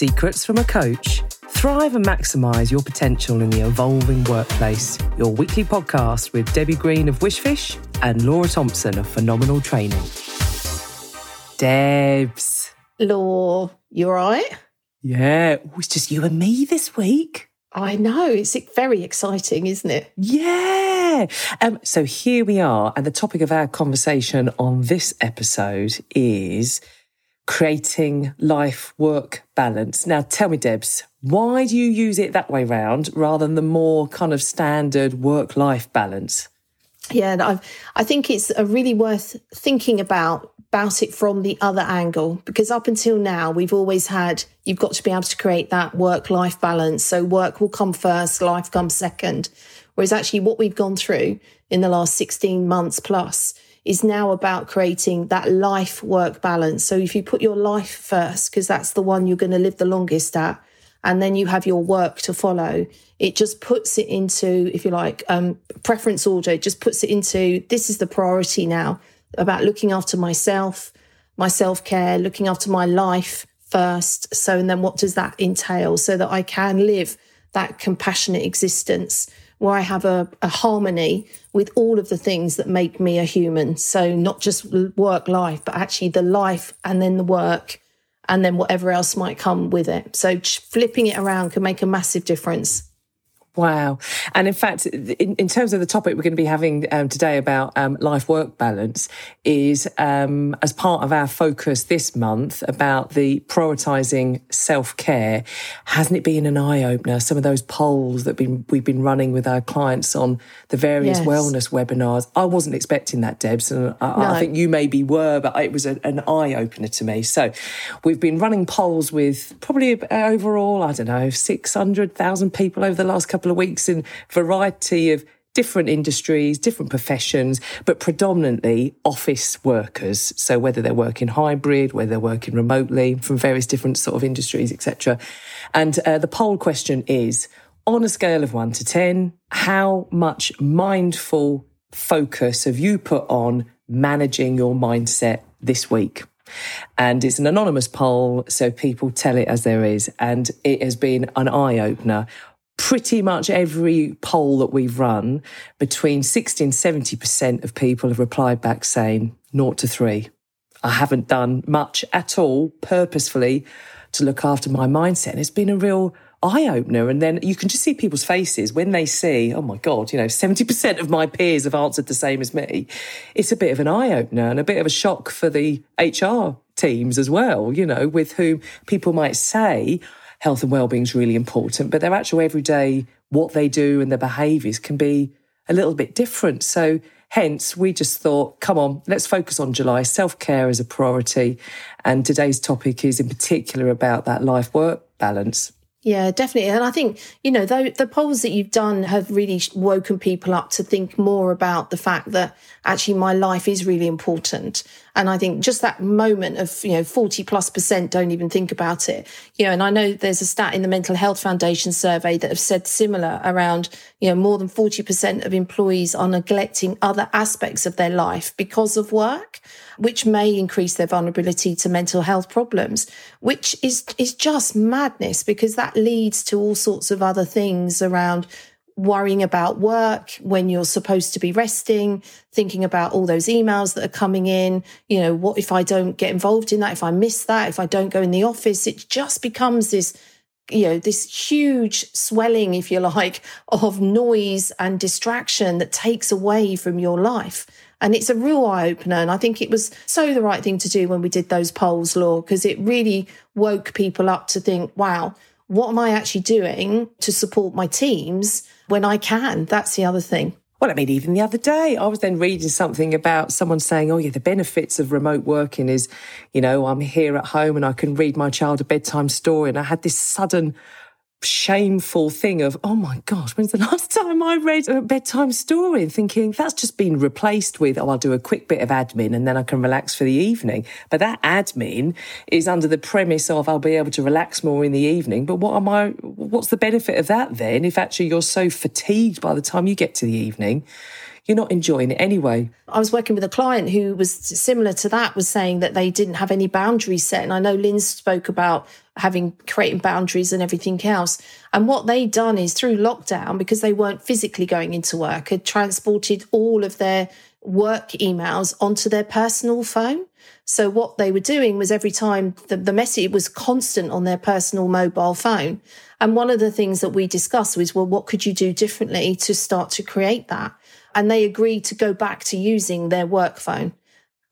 Secrets from a Coach. Thrive and maximise your potential in the evolving workplace. Your weekly podcast with Debbie Green of Wishfish and Laura Thompson of Phenomenal Training. Debs. Law, you all right? Yeah, oh, it's just you and me this week. I know. It's very exciting, isn't it? Yeah. Um, so here we are. And the topic of our conversation on this episode is creating life work balance. Now, tell me, Debs, why do you use it that way round rather than the more kind of standard work life balance? Yeah, I, I think it's a really worth thinking about about it from the other angle because up until now we've always had you've got to be able to create that work life balance so work will come first life comes second whereas actually what we've gone through in the last 16 months plus is now about creating that life work balance. So if you put your life first because that's the one you're going to live the longest at and then you have your work to follow it just puts it into if you like um, preference order. It just puts it into this is the priority now about looking after myself, my self care, looking after my life first. So, and then what does that entail? So that I can live that compassionate existence where I have a, a, harmony with all of the things that make me a human. So, not just work life, but actually the life and then the work and then whatever else might come with it. So, flipping it around can make a massive difference. Wow. And in fact, in, in, terms of the topic we're going to be having um, today about um, life work balance, is um, as part of our focus this month about the prioritizing self care. Hasn't it been an eye opener? Some of those polls that been, we've been running with our clients on the various yes. wellness webinars. I wasn't expecting that, Debs. And I, no. I think you maybe were, but it was a, an eye opener to me. So we've been running polls with probably overall, I don't know, 600,000 people over the last couple couple of weeks in variety of different industries, different professions, but predominantly office workers. So whether they're working hybrid, whether they're working remotely from various different sort of industries, etc. And uh, the poll question is, on a scale of one to 10, how much mindful focus have you put on managing your mindset this week? And it's an anonymous poll, so people tell it as there is. And it has been an eye opener pretty much every poll that we've run, between 60 and 70% of people have replied back saying naught to three. I haven't done much at all purposefully to look after my mindset. And it's been a real eye opener. And then you can just see people's faces when they see, oh my God, you know, 70% of my peers have answered the same as me. It's a bit of an eye opener and a bit of a shock for the HR teams as well, you know, with whom people might say, health and well-being is really important, but their actual everyday, what they do and their behaviours can be a little bit different. So hence we just thought, come on, let's focus on July. Self-care is a priority. And today's topic is in particular about that life work balance. Yeah, definitely. And I think, you know, the, the polls that you've done have really woken people up to think more about the fact that actually my life is really important. And I think just that moment of, you know, 40 plus percent don't even think about it. You know, and I know there's a stat in the Mental Health Foundation survey that have said similar around, you know, more than 40% of employees are neglecting other aspects of their life because of work, which may increase their vulnerability to mental health problems, which is, is just madness because that leads to all sorts of other things around worrying about work when you're supposed to be resting, thinking about all those emails that are coming in. You know, what if I don't get involved in that? If I miss that, if I don't go in the office, it just becomes this, you know, this huge swelling, if you like, of noise and distraction that takes away from your life. And it's a real eye opener. And I think it was so the right thing to do when we did those polls, Law, because it really woke people up to think, wow, what am I actually doing to support my teams when I can? That's the other thing. Well, I mean, even the other day, I was then reading something about someone saying, oh, yeah, the benefits of remote working is, you know, I'm here at home and I can read my child a bedtime story. And I had this sudden shameful thing of, oh my gosh, when's the last time I read a bedtime story? And thinking that's just been replaced with, oh, I'll do a quick bit of admin and then I can relax for the evening. But that admin is under the premise of I'll be able to relax more in the evening. But what am I, what's the benefit of that then if actually you're so fatigued by the time you get to the evening? You're not enjoying it anyway. I was working with a client who was similar to that, was saying that they didn't have any boundaries set. And I know Lynn spoke about having creating boundaries and everything else. And what they'd done is through lockdown, because they weren't physically going into work, had transported all of their work emails onto their personal phone. So what they were doing was every time the, the message was constant on their personal mobile phone. And one of the things that we discussed was, well, what could you do differently to start to create that? And they agreed to go back to using their work phone.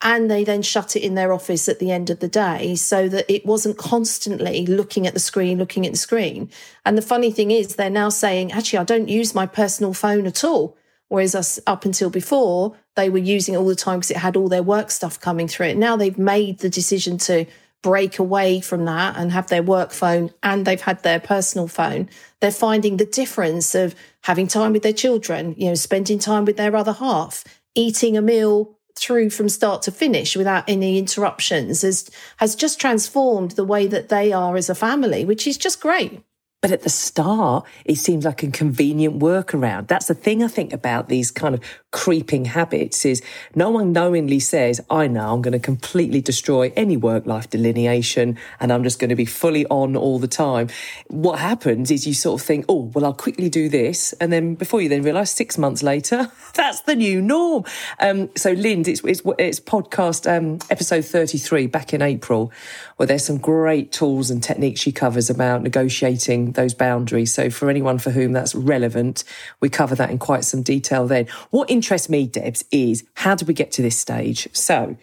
And they then shut it in their office at the end of the day so that it wasn't constantly looking at the screen, looking at the screen. And the funny thing is, they're now saying, actually, I don't use my personal phone at all. Whereas us up until before, they were using it all the time because it had all their work stuff coming through it. Now they've made the decision to break away from that and have their work phone and they've had their personal phone. They're finding the difference of having time with their children, you know, spending time with their other half, eating a meal through from start to finish without any interruptions has has just transformed the way that they are as a family, which is just great. But at the start, it seems like a convenient workaround. That's the thing I think about these kind of creeping habits is no one knowingly says, I know I'm going to completely destroy any work life delineation and I'm just going to be fully on all the time. What happens is you sort of think, oh, well, I'll quickly do this. And then before you then realize six months later, that's the new norm. Um, so Lind, it's, it's, it's podcast um, episode 33 back in April, where there's some great tools and techniques she covers about negotiating those boundaries. So for anyone for whom that's relevant, we cover that in quite some detail then. What interests me, Debs, is how did we get to this stage? So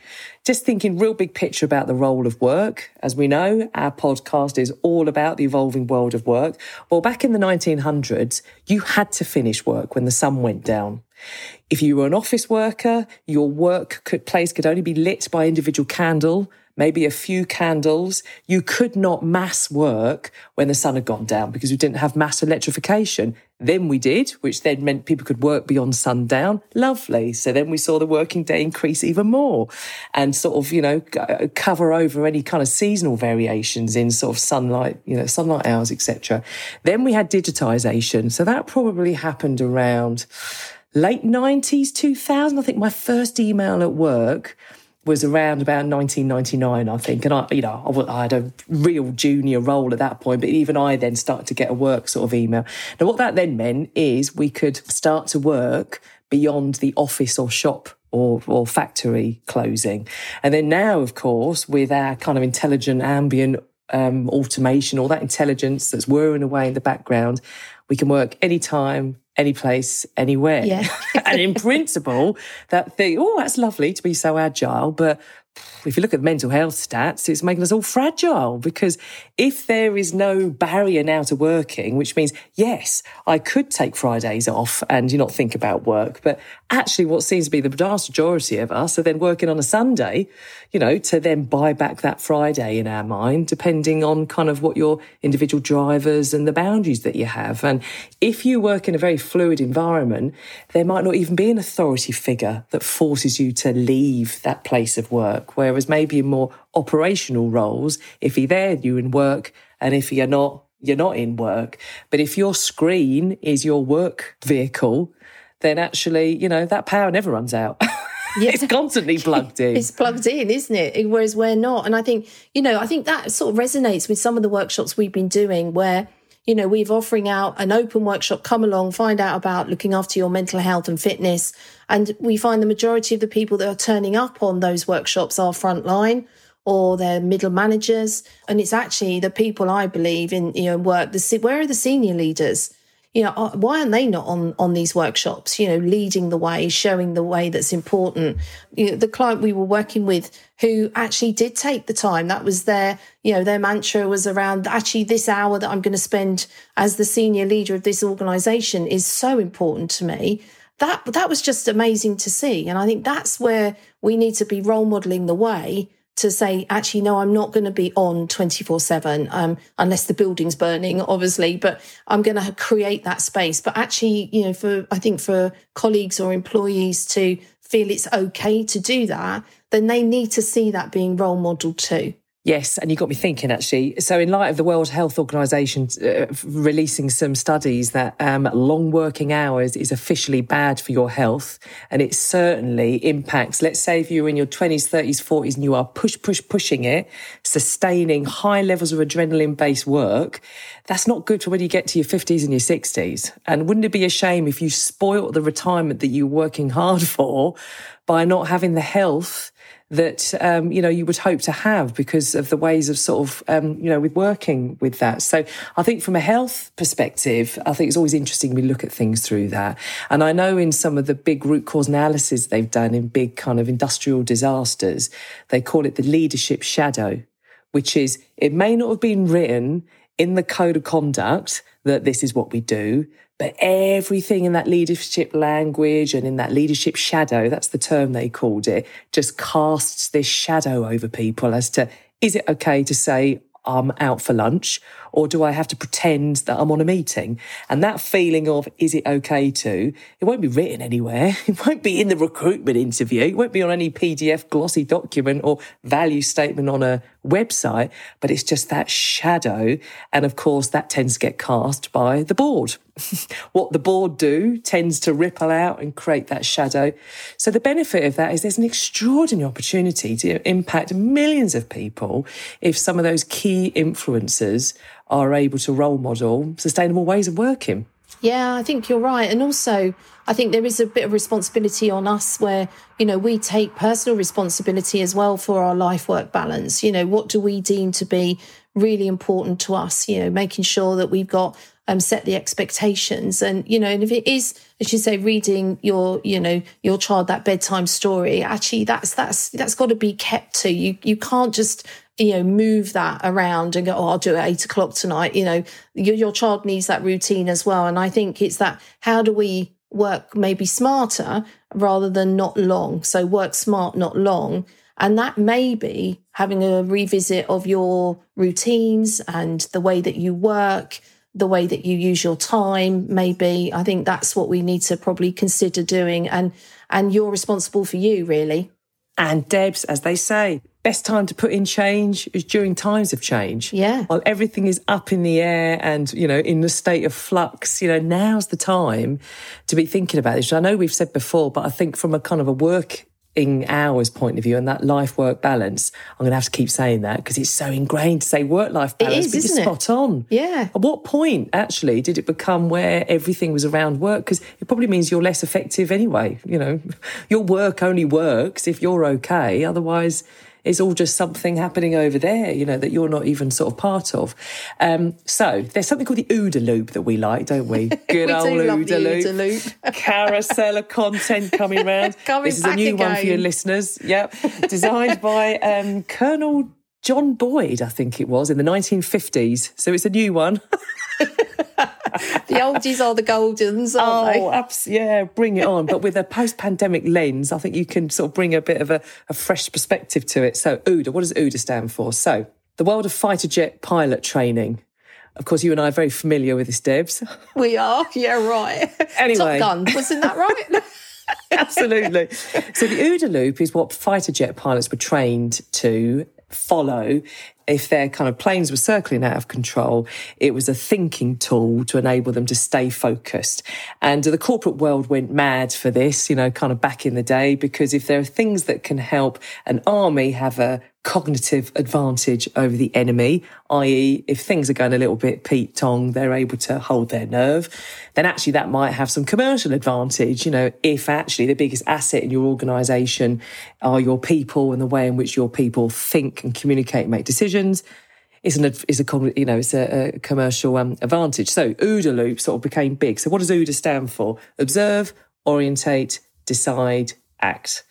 just thinking real big picture about the role of work. As we know, our podcast is all about the evolving world of work. Well, back in the 1900s, you had to finish work when the sun went down. If you were an office worker, your work could, place could only be lit by individual candle maybe a few candles. You could not mass work when the sun had gone down because we didn't have mass electrification. Then we did, which then meant people could work beyond sundown. Lovely. So then we saw the working day increase even more and sort of, you know, uh, cover over any kind of seasonal variations in sort of sunlight, you know, sunlight hours, etc. Then we had digitization. So that probably happened around late 90s, 2000. I think my first email at work was around about 1999, I think. And I, you know, I had a real junior role at that point, but even I then started to get a work sort of email. Now, what that then meant is we could start to work beyond the office or shop or, or factory closing. And then now, of course, with our kind of intelligent ambient um, automation, all that intelligence that's whirring away in the background, we can work anytime, any place, anywhere. Yeah. and in principle, that thing, oh, that's lovely to be so agile, but if you look at mental health stats, it's making us all fragile because if there is no barrier now to working, which means, yes, I could take Fridays off and you not think about work, but actually what seems to be the vast majority of us are then working on a Sunday, you know, to then buy back that Friday in our mind, depending on kind of what your individual drivers and the boundaries that you have. And if you work in a very fluid environment, there might not even be an authority figure that forces you to leave that place of work. Whereas maybe in more operational roles, if you're there, you're in work. And if you're not, you're not in work. But if your screen is your work vehicle, then actually, you know, that power never runs out. Yeah. it's constantly plugged in. It's plugged in, isn't it? Whereas we're not. And I think, you know, I think that sort of resonates with some of the workshops we've been doing where, you know, we're offering out an open workshop, come along, find out about looking after your mental health and fitness. And we find the majority of the people that are turning up on those workshops are frontline or they're middle managers. And it's actually the people I believe in, you know, work, the, where are the senior leaders? You know, uh, why aren't they not on on these workshops? You know, leading the way, showing the way that's important. You know, the client we were working with who actually did take the time. That was their, you know, their mantra was around actually this hour that I'm going to spend as the senior leader of this organization is so important to me. That that was just amazing to see, and I think that's where we need to be role modeling the way to say, actually, no, I'm not going to be on 24 um, 7, unless the building's burning, obviously, but I'm going to create that space. But actually, you know, for, I think for colleagues or employees to feel it's okay to do that, then they need to see that being role model too. Yes, and you got me thinking actually. So, in light of the World Health Organization uh, releasing some studies that um, long working hours is officially bad for your health, and it certainly impacts, let's say, if you're in your 20s, 30s, 40s, and you are push, push, pushing it, sustaining high levels of adrenaline based work, that's not good for when you get to your 50s and your 60s. And wouldn't it be a shame if you spoilt the retirement that you're working hard for by not having the health? That um, you know you would hope to have because of the ways of sort of um, you know with working with that. So I think from a health perspective, I think it's always interesting we look at things through that. And I know in some of the big root cause analysis they've done in big kind of industrial disasters, they call it the leadership shadow, which is it may not have been written in the code of conduct that this is what we do, but everything in that leadership language and in that leadership shadow, that's the term they called it, just casts this shadow over people as to is it okay to say, I'm out for lunch or do I have to pretend that I'm on a meeting? And that feeling of, is it okay to, it won't be written anywhere. It won't be in the recruitment interview. It won't be on any PDF glossy document or value statement on a website, but it's just that shadow. And of course, that tends to get cast by the board. what the board do tends to ripple out and create that shadow. So the benefit of that is there's an extraordinary opportunity to impact millions of people if some of those key influencers are able to role model sustainable ways of working. Yeah, I think you're right. And also, I think there is a bit of responsibility on us where, you know, we take personal responsibility as well for our life work balance. You know, what do we deem to be really important to us? You know, making sure that we've got um, set the expectations. And, you know, and if it is, as you say, reading your, you know, your child that bedtime story, actually that's, that's, that's got to be kept to. You, you can't just, you know, move that around and go, oh, I'll do it at eight o'clock tonight. You know, your, your child needs that routine as well. And I think it's that, how do we work maybe smarter rather than not long? So work smart, not long. And that may be having a revisit of your routines and the way that you work the way that you use your time maybe i think that's what we need to probably consider doing and and you're responsible for you really and debs as they say best time to put in change is during times of change yeah while everything is up in the air and you know in the state of flux you know now's the time to be thinking about this i know we've said before but i think from a kind of a work in hours point of view and that life work balance, I'm going to have to keep saying that because it's so ingrained to say work life balance, it is, but you're spot on. Yeah. At what point actually did it become where everything was around work? Because it probably means you're less effective anyway. You know, your work only works if you're okay. Otherwise, is all just something happening over there, you know, that you're not even sort of part of. Um, so there's something called the OODA loop that we like, don't we? Good we old OODA loop. OODA loop. Carousel of content coming around. coming this is a new again. one for your listeners. Yep. Designed by um, Colonel John Boyd, I think it was, in the 1950s. So it's a new one. the oldies are the goldens, aren't oh, abs- yeah, bring it on. but with a post-pandemic lens, I think you can sort of bring a bit of a, a fresh perspective to it. So OODA, what does OODA stand for? So the world of fighter jet pilot training. Of course, you and I are very familiar with this, Debs. We are, yeah, right. Anyway, Top Gun, wasn't that right? Absolutely. So the OODA loop is what fighter jet pilots were trained to follow if their kind of planes were circling out of control, it was a thinking tool to enable them to stay focused. And the corporate world went mad for this, you know, kind of back in the day, because if there are things that can help an army have a cognitive advantage over the enemy, i.e., if things are going a little bit Pete Tong, they're able to hold their nerve, then actually that might have some commercial advantage. You know, if actually the biggest asset in your organization are your people and the way in which your people think and communicate and make decisions. Is an is a you know it's a, a commercial um, advantage. So OODA loop sort of became big. So what does OODA stand for? Observe, orientate, decide, act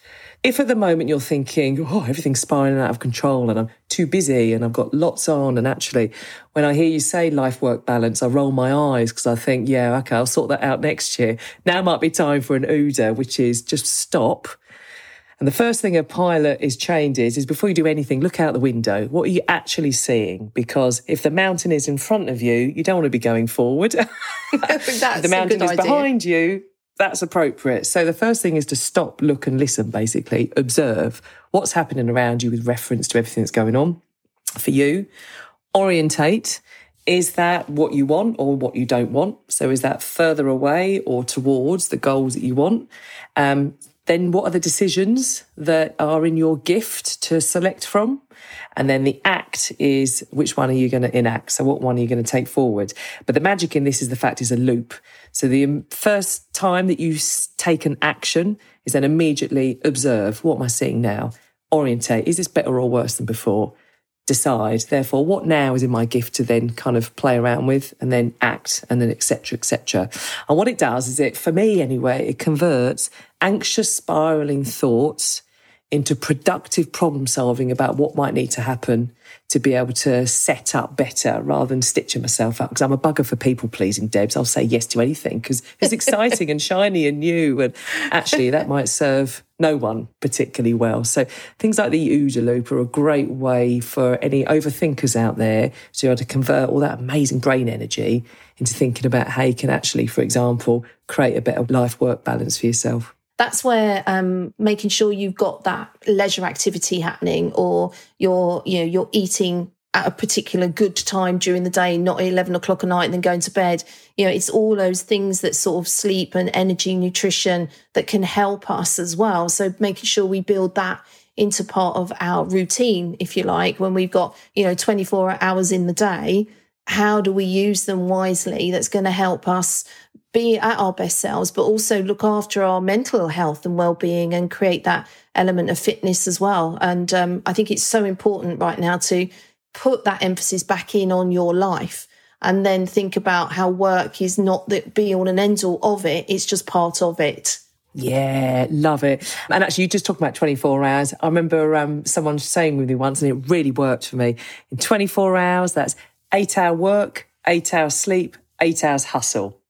if at the moment you're thinking, oh, everything's spiraling out of control and I'm too busy and I've got lots on, and actually, when I hear you say life work balance, I roll my eyes because I think, yeah, okay, I'll sort that out next year. Now might be time for an OODA, which is just stop. And the first thing a pilot is trained is, is before you do anything, look out the window. What are you actually seeing? Because if the mountain is in front of you, you don't want to be going forward. the mountain is idea. behind you, that's appropriate. So the first thing is to stop, look, and listen, basically, observe what's happening around you with reference to everything that's going on. for you. Orientate is that what you want or what you don't want? So is that further away or towards the goals that you want? Um, then what are the decisions that are in your gift to select from? And then the act is which one are you going to enact? So what one are you going to take forward? But the magic in this is the fact is a loop. So the um, first time that you take an action is then immediately observe what am I seeing now? Orientate. Is this better or worse than before? Decide. Therefore what now is in my gift to then kind of play around with and then act and then etc etc and what it does is it for me anyway it converts anxious spiraling thoughts into productive problem solving about what might need to happen to be able to set up better rather than stitching myself up. Because I'm a bugger for people pleasing, Debs. I'll say yes to anything because it's exciting and shiny and new. And actually, that might serve no one particularly well. So things like the OODA loop are a great way for any overthinkers out there to be able to convert all that amazing brain energy into thinking about how you can actually, for example, create a better life work balance for yourself that's where um, making sure you've got that leisure activity happening or you're you know you're eating at a particular good time during the day not 11 o'clock at night and then going to bed. You know it's all those things that sort of sleep and energy nutrition that can help us as well. So making sure we build that into part of our routine if you like when we've got you know 24 hours in the day how do we use them wisely that's going to help us be at our best selves, but also look after our mental health and well-being and create that element of fitness as well. And um, I think it's so important right now to put that emphasis back in on your life and then think about how work is not the be all and end all of it. It's just part of it. Yeah, love it. And actually, you just talked about 24 hours. I remember um, someone saying with me once, and it really worked for me. In 24 hours, that's eight hour work, eight hours sleep, eight hours hustle.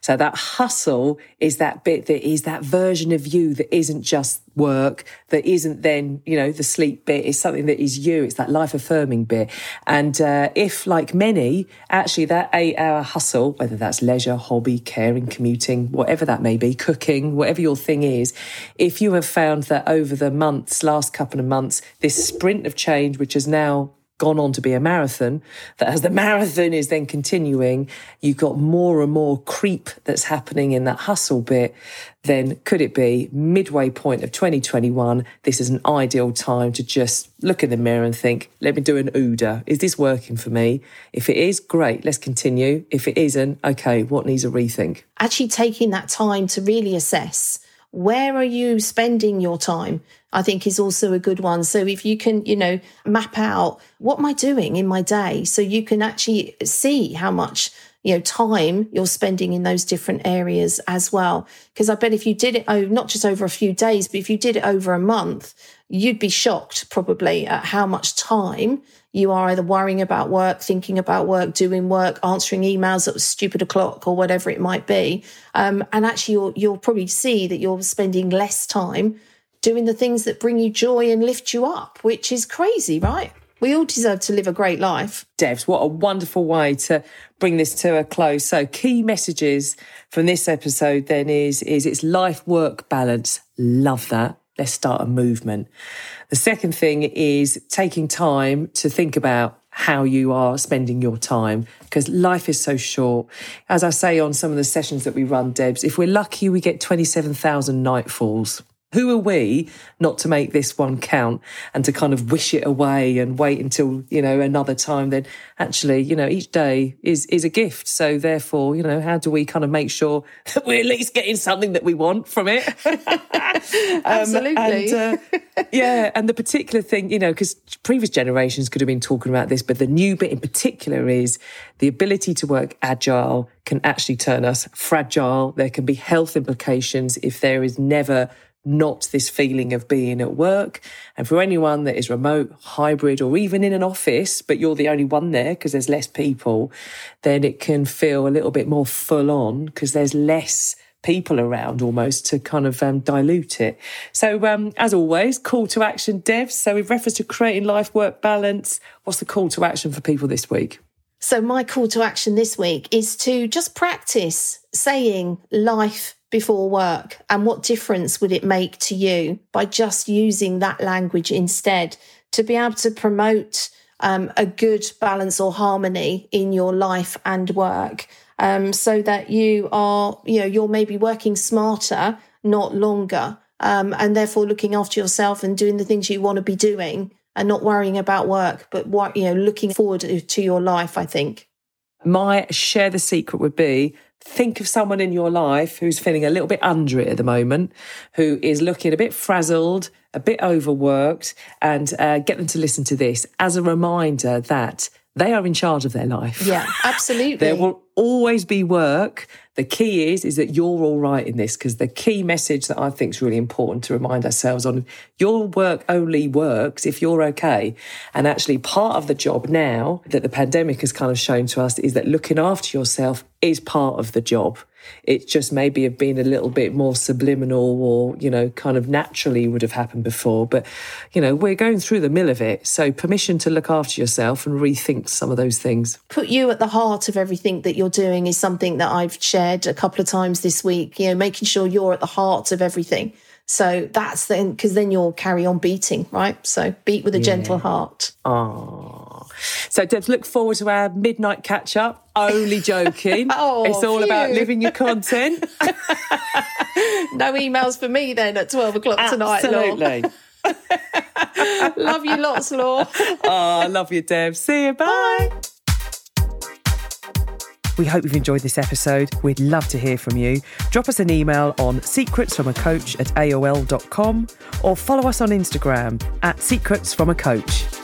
So that hustle is that bit that is that version of you that isn't just work, that isn't then, you know, the sleep bit is something that is you. It's that life affirming bit. And uh, if, like many, actually that eight hour hustle, whether that's leisure, hobby, caring, commuting, whatever that may be, cooking, whatever your thing is, if you have found that over the months, last couple of months, this sprint of change, which has now gone on to be a marathon, that as the marathon is then continuing, you've got more and more creep that's happening in that hustle bit, then could it be midway point of 2021? This is an ideal time to just look in the mirror and think, let me do an OODA. Is this working for me? If it is, great, let's continue. If it isn't, okay, what needs a rethink? Actually, taking that time to really assess where are you spending your time? I think is also a good one. So if you can, you know, map out what am I doing in my day so you can actually see how much you know time you're spending in those different areas as well because i bet if you did it oh not just over a few days but if you did it over a month you'd be shocked probably at how much time you are either worrying about work thinking about work doing work answering emails at stupid o'clock or whatever it might be um, and actually you'll, you'll probably see that you're spending less time doing the things that bring you joy and lift you up, which is crazy, right? We all deserve to live a great life. Debs, what a wonderful way to bring this to a close. So key messages from this episode then is, is it's life work balance. Love that. Let's start a movement. The second thing is taking time to think about how you are spending your time because life is so short. As I say on some of the sessions that we run, Debs, if we're lucky, we get 27,000 nightfalls. Who are we not to make this one count and to kind of wish it away and wait until, you know, another time? Then actually, you know, each day is, is a gift. So therefore, you know, how do we kind of make sure that we're at least getting something that we want from it? um, Absolutely. And, uh, yeah. And the particular thing, you know, because previous generations could have been talking about this, but the new bit in particular is the ability to work agile can actually turn us fragile. There can be health implications if there is never not this feeling of being at work. And for anyone that is remote, hybrid, or even in an office, but you're the only one there because there's less people, then it can feel a little bit more full on because there's less people around almost to kind of um, dilute it. So, um, as always, call to action, Debs. So, we've referenced to creating life work balance. What's the call to action for people this week? So, my call to action this week is to just practice saying life before work and what difference would it make to you by just using that language instead to be able to promote um, a good balance or harmony in your life and work. Um, so that you are, you know, you're maybe working smarter, not longer, um, and therefore looking after yourself and doing the things you want to be doing and not worrying about work, but what, you know, looking forward to your life, I think. My share the secret would be think of someone in your life who's feeling a little bit under it at the moment, who is looking a bit frazzled, a bit overworked, and uh, get them to listen to this as a reminder that they are in charge of their life. Yeah, absolutely. there will always be work. The key is is that you're all right in this because the key message that I think is really important to remind ourselves on your work only works if you're okay. And actually part of the job now that the pandemic has kind of shown to us is that looking after yourself is part of the job. It just maybe have been a little bit more subliminal or, you know, kind of naturally would have happened before. But, you know, we're going through the mill of it. So permission to look after yourself and rethink some of those things. Put you at the heart of everything that you're doing is something that I've shared a couple of times this week, you know, making sure you're at the heart of everything. So that's then because then you'll carry on beating, right? So beat with a yeah. gentle heart. Oh, so Debs, look forward to our midnight catch up. Only joking. oh, it's all phew. about living your content. no emails for me then at twelve o'clock tonight. Absolutely. love you lots, Law. oh, love you, Deb. See you. Bye. Bye. We hope you've enjoyed this episode. We'd love to hear from you. Drop us an email on secretsfromacoach at aol.com or follow us on Instagram at secretsfromacoach.